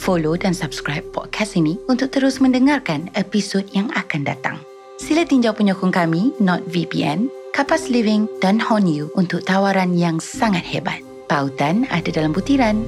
follow dan subscribe podcast ini untuk terus mendengarkan episod yang akan datang. Sila tinjau penyokong kami, NotVPN, Kapas Living dan Honu untuk tawaran yang sangat hebat. Pautan ada dalam butiran.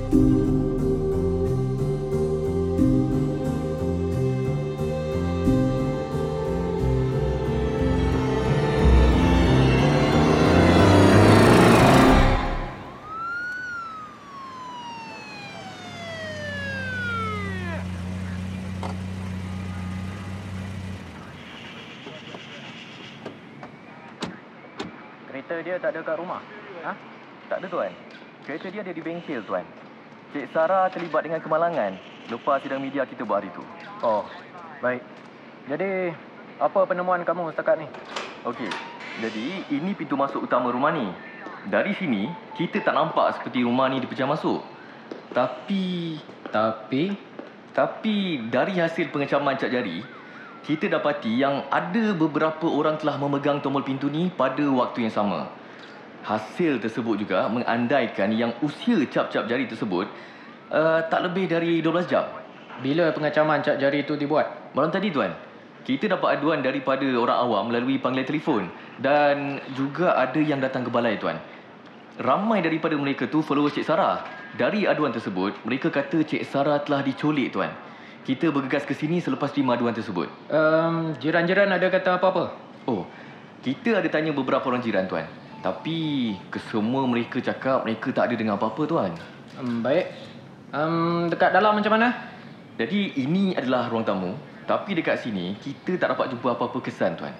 Kereta dia tak ada kat rumah. Ha? Tak ada tuan. Kereta dia ada di bengkel tuan. Cik Sarah terlibat dengan kemalangan lepas sidang media kita buat hari tu. Oh, baik. Jadi, apa penemuan kamu setakat ni? Okey. Jadi ini pintu masuk utama rumah ni. Dari sini kita tak nampak seperti rumah ni dipecah masuk. Tapi Tapi, tapi dari hasil pengecaman cap jari, kita dapati yang ada beberapa orang telah memegang tombol pintu ni pada waktu yang sama. Hasil tersebut juga mengandaikan yang usia cap-cap jari tersebut uh, tak lebih dari 12 jam. bila pengecaman cap jari itu dibuat? Malam tadi tuan, kita dapat aduan daripada orang awam melalui panggilan telefon dan juga ada yang datang ke balai tuan. Ramai daripada mereka tu followers Cik Sarah. Dari aduan tersebut, mereka kata Cik Sarah telah diculik tuan. Kita bergegas ke sini selepas terima aduan tersebut. Um, jiran-jiran ada kata apa-apa? Oh, kita ada tanya beberapa orang jiran tuan. Tapi kesemua mereka cakap mereka tak ada dengar apa-apa tuan. Um, baik. Um, dekat dalam macam mana? Jadi ini adalah ruang tamu. Tapi dekat sini kita tak dapat jumpa apa-apa kesan tuan.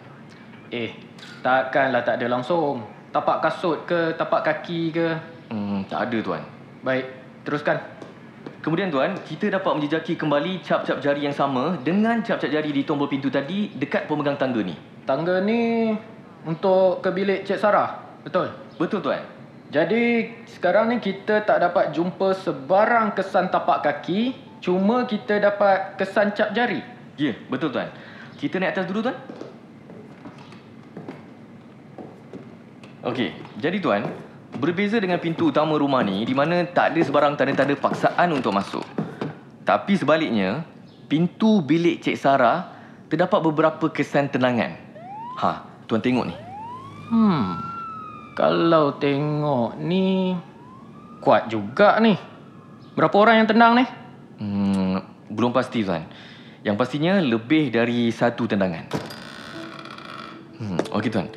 Eh, takkanlah tak ada langsung. Tapak kasut ke, tapak kaki ke? Hmm, tak ada tuan. Baik, teruskan. Kemudian tuan, kita dapat menjejaki kembali cap-cap jari yang sama dengan cap-cap jari di tombol pintu tadi dekat pemegang tangga ni. Tangga ni untuk ke bilik Cik Sarah, betul? Betul tuan. Jadi sekarang ni kita tak dapat jumpa sebarang kesan tapak kaki, cuma kita dapat kesan cap jari. Ya, betul tuan. Kita naik atas dulu tuan. Okey, jadi tuan, berbeza dengan pintu utama rumah ni di mana tak ada sebarang tanda-tanda paksaan untuk masuk. Tapi sebaliknya, pintu bilik Cik Sarah terdapat beberapa kesan tenangan. Ha, tuan tengok ni. Hmm. Kalau tengok ni kuat juga ni. Berapa orang yang tenang ni? Hmm, belum pasti tuan. Yang pastinya lebih dari satu tendangan. Hmm, okey tuan.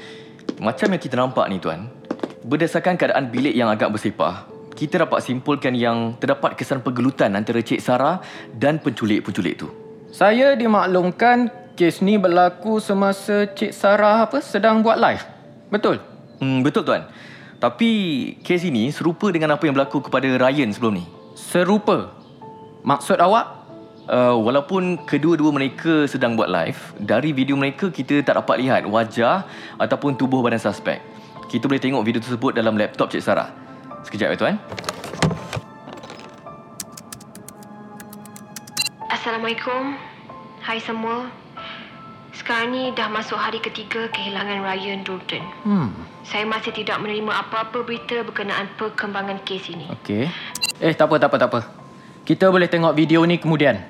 Macam yang kita nampak ni tuan, berdasarkan keadaan bilik yang agak bersepah, kita dapat simpulkan yang terdapat kesan pergelutan antara Cik Sarah dan penculik-penculik tu. Saya dimaklumkan kes ni berlaku semasa Cik Sarah apa sedang buat live. Betul? Hmm, betul tuan. Tapi kes ini serupa dengan apa yang berlaku kepada Ryan sebelum ni. Serupa. Maksud awak? Uh, walaupun kedua-dua mereka sedang buat live, dari video mereka kita tak dapat lihat wajah ataupun tubuh badan suspek. Kita boleh tengok video tersebut dalam laptop Cik Sarah. Sekejap ya tuan. Assalamualaikum. Hai semua. Sekarang ni dah masuk hari ketiga kehilangan Ryan Durden. Hmm. Saya masih tidak menerima apa-apa berita berkenaan perkembangan kes ini. Okey. Eh, tak apa, tak apa, tak apa. Kita boleh tengok video ni kemudian.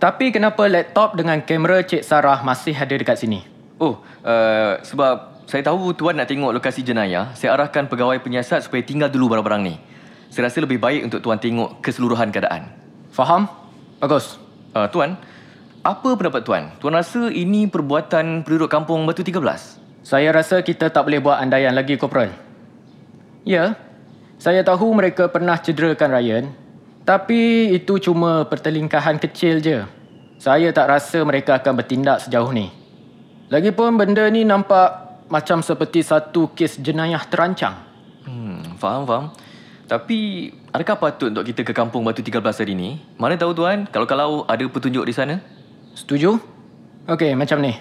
Tapi kenapa laptop dengan kamera Cik Sarah masih ada dekat sini? Oh, uh, sebab saya tahu tuan nak tengok lokasi jenayah, saya arahkan pegawai penyiasat supaya tinggal dulu barang-barang ni. Saya rasa lebih baik untuk tuan tengok keseluruhan keadaan. Faham? Bagus. Uh, tuan, apa pendapat tuan? Tuan rasa ini perbuatan penduduk kampung Batu 13? Saya rasa kita tak boleh buat andaian lagi, Corporal. Ya, saya tahu mereka pernah cederakan Ryan, tapi itu cuma pertelingkahan kecil je. Saya tak rasa mereka akan bertindak sejauh ni. Lagipun benda ni nampak macam seperti satu kes jenayah terancang. Hmm, faham, faham. Tapi, adakah patut untuk kita ke kampung Batu 13 hari ni? Mana tahu tuan, kalau-kalau ada petunjuk di sana? Setuju? Okey, macam ni.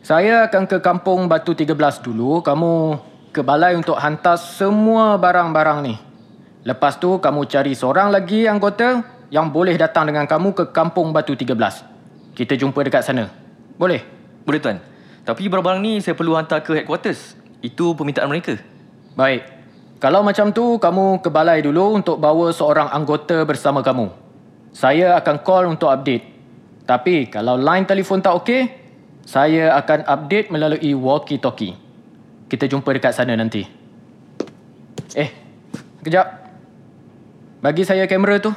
Saya akan ke kampung Batu 13 dulu. Kamu ke balai untuk hantar semua barang-barang ni. Lepas tu, kamu cari seorang lagi anggota yang boleh datang dengan kamu ke kampung Batu 13. Kita jumpa dekat sana. Boleh? Boleh tuan. Tapi barang-barang ni saya perlu hantar ke headquarters. Itu permintaan mereka. Baik. Kalau macam tu, kamu ke balai dulu untuk bawa seorang anggota bersama kamu. Saya akan call untuk update. Tapi kalau line telefon tak okey, saya akan update melalui walkie-talkie. Kita jumpa dekat sana nanti. Eh, kejap. Bagi saya kamera tu.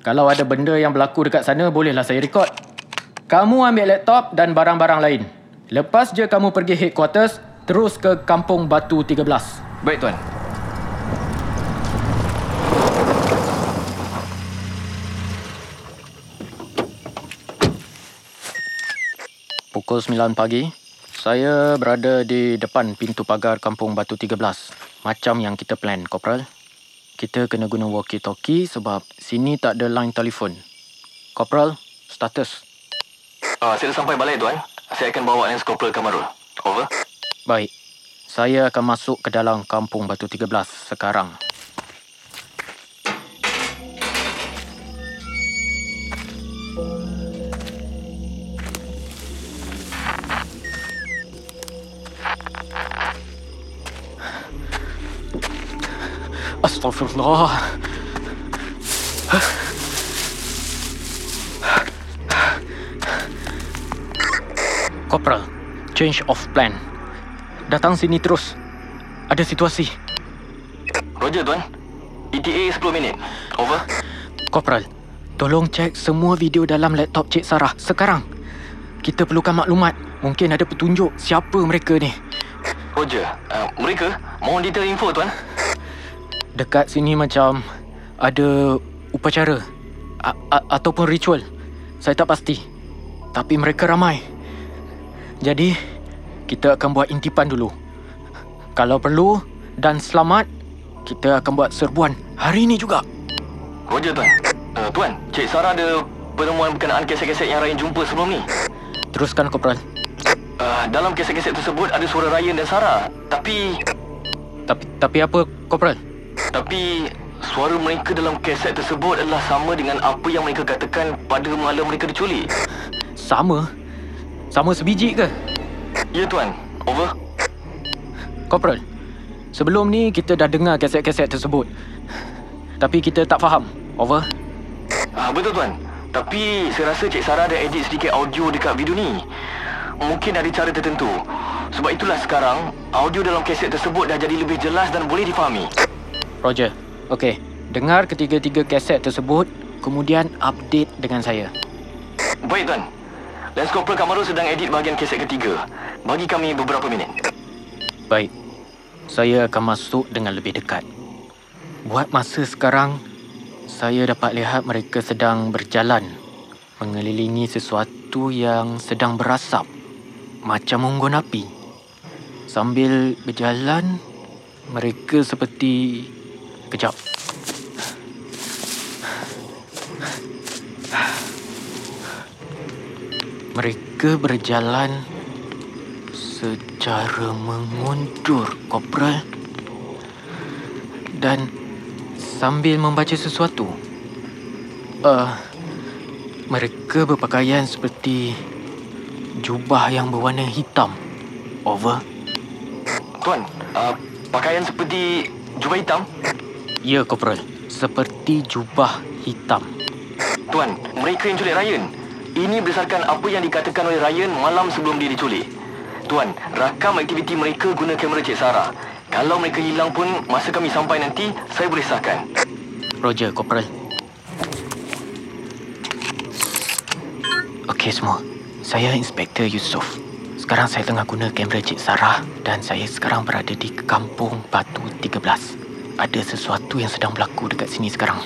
Kalau ada benda yang berlaku dekat sana, bolehlah saya rekod. Kamu ambil laptop dan barang-barang lain. Lepas je kamu pergi headquarters, terus ke Kampung Batu 13. Baik tuan. Pukul 9 pagi, saya berada di depan pintu pagar Kampung Batu 13. Macam yang kita plan, Corporal. Kita kena guna walkie-talkie sebab sini tak ada line telefon. Corporal, status. Uh, saya dah sampai balai tuan. Saya akan bawa Lance Corporal Kamarul. Over. Baik. Saya akan masuk ke dalam Kampung Batu 13 sekarang. Astaghfirullah. Corporal, change of plan. Datang sini terus. Ada situasi. Roger tuan. ETA 10 minit. Over. Corporal, tolong cek semua video dalam laptop Cik Sarah sekarang. Kita perlukan maklumat. Mungkin ada petunjuk siapa mereka ni. Roger. Uh, mereka mohon detail info tuan. Dekat sini macam ada upacara a- a- ataupun ritual. Saya tak pasti. Tapi mereka ramai. Jadi, kita akan buat intipan dulu. Kalau perlu dan selamat, kita akan buat serbuan hari ini juga. Roger tuan. Uh, tuan, Cik Sarah ada penemuan berkenaan keset-keset yang Ryan jumpa sebelum ni. Teruskan, Corporal. Uh, dalam keset-keset tersebut ada suara Ryan dan Sarah. Tapi Tapi tapi apa, Corporal? tapi suara mereka dalam keset tersebut adalah sama dengan apa yang mereka katakan pada malam mereka diculik. Sama? Sama sebiji ke? Ya tuan. Over. Corporal, sebelum ni kita dah dengar kaset-kaset tersebut. Tapi kita tak faham. Over. Ah, betul tuan. Tapi saya rasa Cik Sarah ada edit sedikit audio dekat video ni. Mungkin ada cara tertentu. Sebab itulah sekarang, audio dalam kaset tersebut dah jadi lebih jelas dan boleh difahami. Roger. Okey. Dengar ketiga-tiga kaset tersebut, kemudian update dengan saya. Baik tuan. Lance Corporal Kamarul sedang edit bahagian kaset ketiga. Bagi kami beberapa minit. Baik. Saya akan masuk dengan lebih dekat. Buat masa sekarang, saya dapat lihat mereka sedang berjalan mengelilingi sesuatu yang sedang berasap macam unggun api. Sambil berjalan, mereka seperti kejap. Mereka berjalan secara mengundur, Kopral. Dan sambil membaca sesuatu. Uh, mereka berpakaian seperti jubah yang berwarna hitam. Over. Tuan, uh, pakaian seperti jubah hitam? Ya, Kopral. Seperti jubah hitam. Tuan, mereka yang culik Ryan. Ini berdasarkan apa yang dikatakan oleh Ryan malam sebelum dia diculik. Tuan, rakam aktiviti mereka guna kamera Cik Sarah. Kalau mereka hilang pun, masa kami sampai nanti, saya boleh sahkan. Roger, Kopral. Okey semua. Saya Inspektor Yusof. Sekarang saya tengah guna kamera Cik Sarah dan saya sekarang berada di Kampung Batu 13. Ada sesuatu yang sedang berlaku dekat sini sekarang.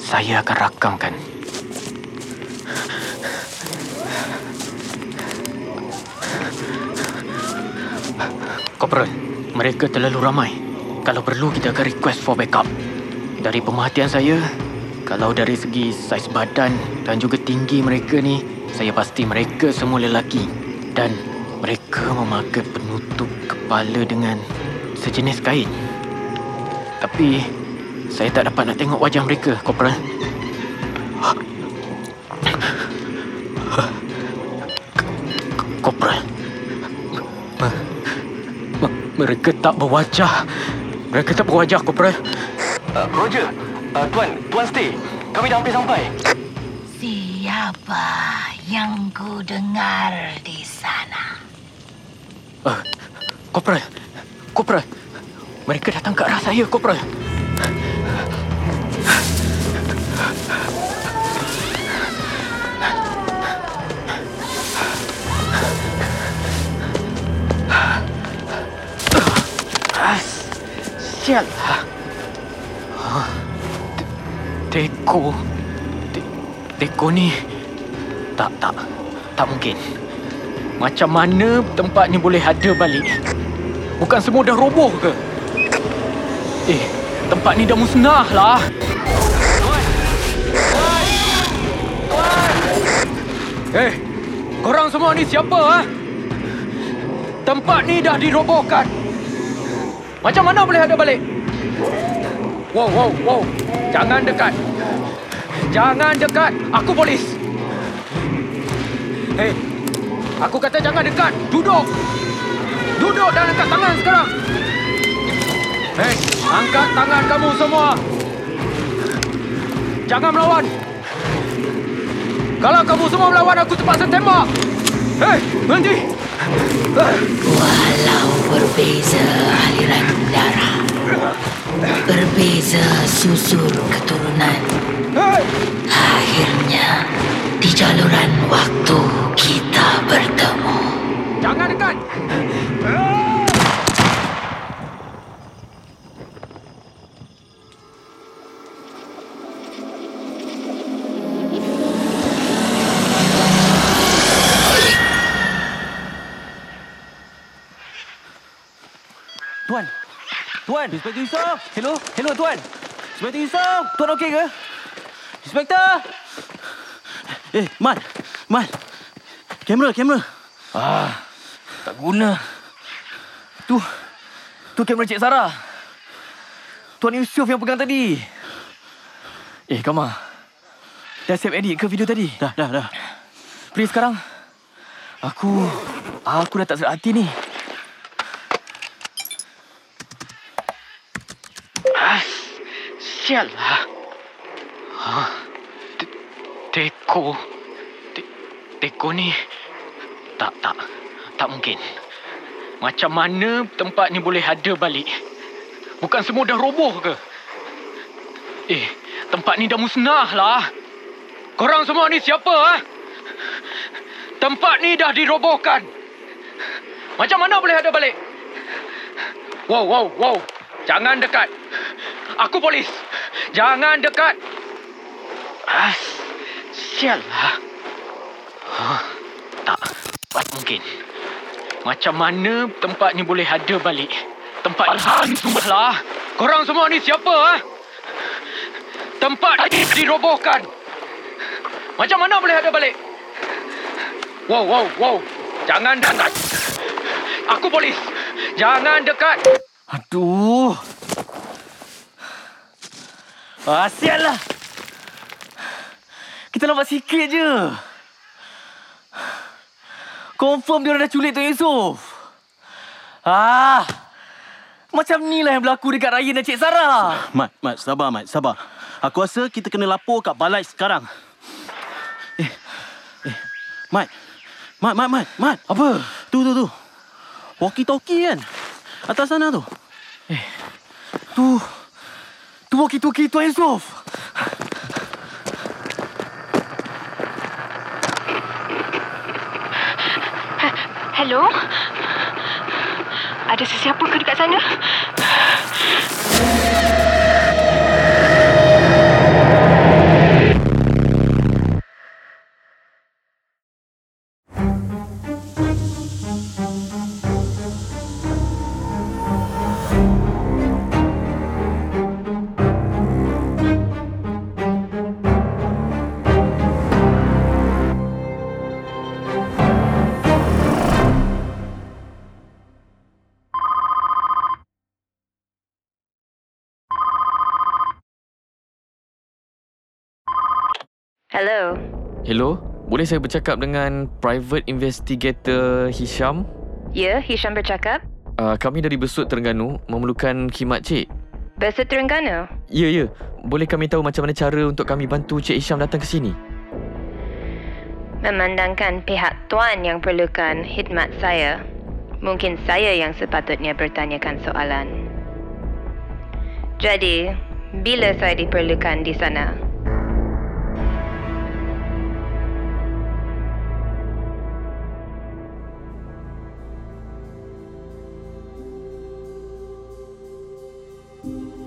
Saya akan rakamkan. Corporal, mereka terlalu ramai. Kalau perlu kita akan request for backup. Dari pemerhatian saya, kalau dari segi saiz badan dan juga tinggi mereka ni, saya pasti mereka semua lelaki. Dan mereka memakai penutup kepala dengan sejenis kain. Tapi, saya tak dapat nak tengok wajah mereka, Corporal. Mereka tak berwajah. Mereka tak berwajah, Corporal. Uh, Roger, uh, Tuan, Tuan stay. Kami dah hampir sampai. Siapa yang ku dengar di sana? Uh, Kopral. Kopral. Mereka datang ke arah saya, Kopral. Teko. Te- Teko ni tak tak tak mungkin. Macam mana tempat ni boleh ada balik? Bukan semua dah roboh ke? Eh, tempat ni dah musnah lah. Eh, korang semua ni siapa ha? Tempat ni dah dirobohkan. Macam mana boleh ada balik? Wow, wow, wow. Jangan dekat. Jangan dekat. Aku polis. Hei, aku kata jangan dekat. Duduk. Duduk dan angkat tangan sekarang. Hei, angkat tangan kamu semua. Jangan melawan. Kalau kamu semua melawan, aku terpaksa tembak. Hei, berhenti. Walau berbeza berbeza susur keturunan, akhirnya di jaluran waktu kita bertemu. jangan dekat. Tuan. Inspektor Yusof. Hello. Hello, Tuan. Inspektor Yusof. Tuan okey ke? Inspektor. Eh, Mat. Mat. Kamera, kamera. Ah, tak guna. Tu, tu kamera Cik Sarah. Tuan Yusof yang pegang tadi. Eh, Kama. Dah siap edit ke video tadi? Dah, dah, dah. Please sekarang. Aku, aku dah tak sedar hati ni. Sial lah. Ha? Te- Teko. Te- Teko ni... Tak, tak. Tak mungkin. Macam mana tempat ni boleh ada balik? Bukan semua dah roboh ke? Eh, tempat ni dah musnah lah. Korang semua ni siapa, ha? Tempat ni dah dirobohkan. Macam mana boleh ada balik? Wow, wow, wow. Jangan dekat. Aku polis. Jangan dekat. Ah, sial lah. Huh, tak, tak mungkin. Macam mana tempat ni boleh ada balik? Tempat ni hancur lah. Korang semua ni siapa, ha? Tempat ni dirobohkan. Macam mana boleh ada balik? Wow, wow, wow. Jangan dekat. Aku polis. Jangan dekat. Aduh. Ah, sial lah. Kita nampak sikit je. Confirm dia dah culik Tuan Yusof. Ah. Macam ni lah yang berlaku dekat Ryan dan Cik Sarah. Mat, Mat, sabar, Mat, sabar. Aku rasa kita kena lapor kat balai sekarang. Eh, eh, Mat. Mat, Mat, Mat, Mat. Apa? Tu, tu, tu. Walkie-talkie kan? Atas sana tu. Tu. Tu walkie-talkie Tuan Yusof. Hello? Ada sesiapa ke dekat sana? Hello, boleh saya bercakap dengan Private Investigator Hisham? Ya, Hisham bercakap. Uh, kami dari Besut Terengganu memerlukan khidmat cik. Bahasa Terengganu? Ya, ya. Boleh kami tahu macam mana cara untuk kami bantu Cik Isham datang ke sini? Memandangkan pihak tuan yang perlukan khidmat saya, mungkin saya yang sepatutnya bertanyakan soalan. Jadi, bila saya diperlukan di sana?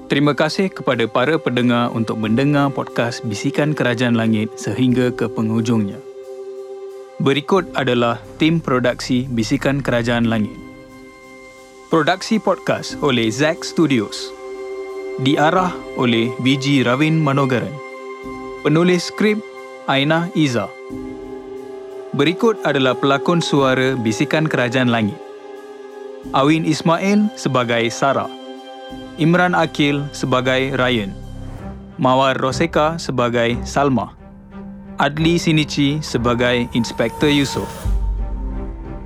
Terima kasih kepada para pendengar untuk mendengar podcast Bisikan Kerajaan Langit sehingga ke penghujungnya. Berikut adalah tim produksi Bisikan Kerajaan Langit. Produksi podcast oleh Zack Studios. Diarah oleh BG Ravin Manogaran. Penulis skrip Aina Iza. Berikut adalah pelakon suara Bisikan Kerajaan Langit. Awin Ismail sebagai Sarah. Imran Akil sebagai Ryan. Mawar Roseka sebagai Salma. Adli Sinichi sebagai Inspektor Yusof.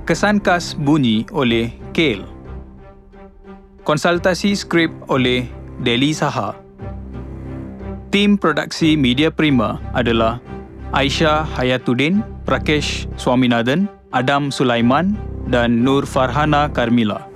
Kesan khas bunyi oleh Kale. Konsultasi skrip oleh Deli Saha. Tim produksi Media Prima adalah Aisyah Hayatuddin, Prakesh Swaminathan, Adam Sulaiman dan Nur Farhana Karmila.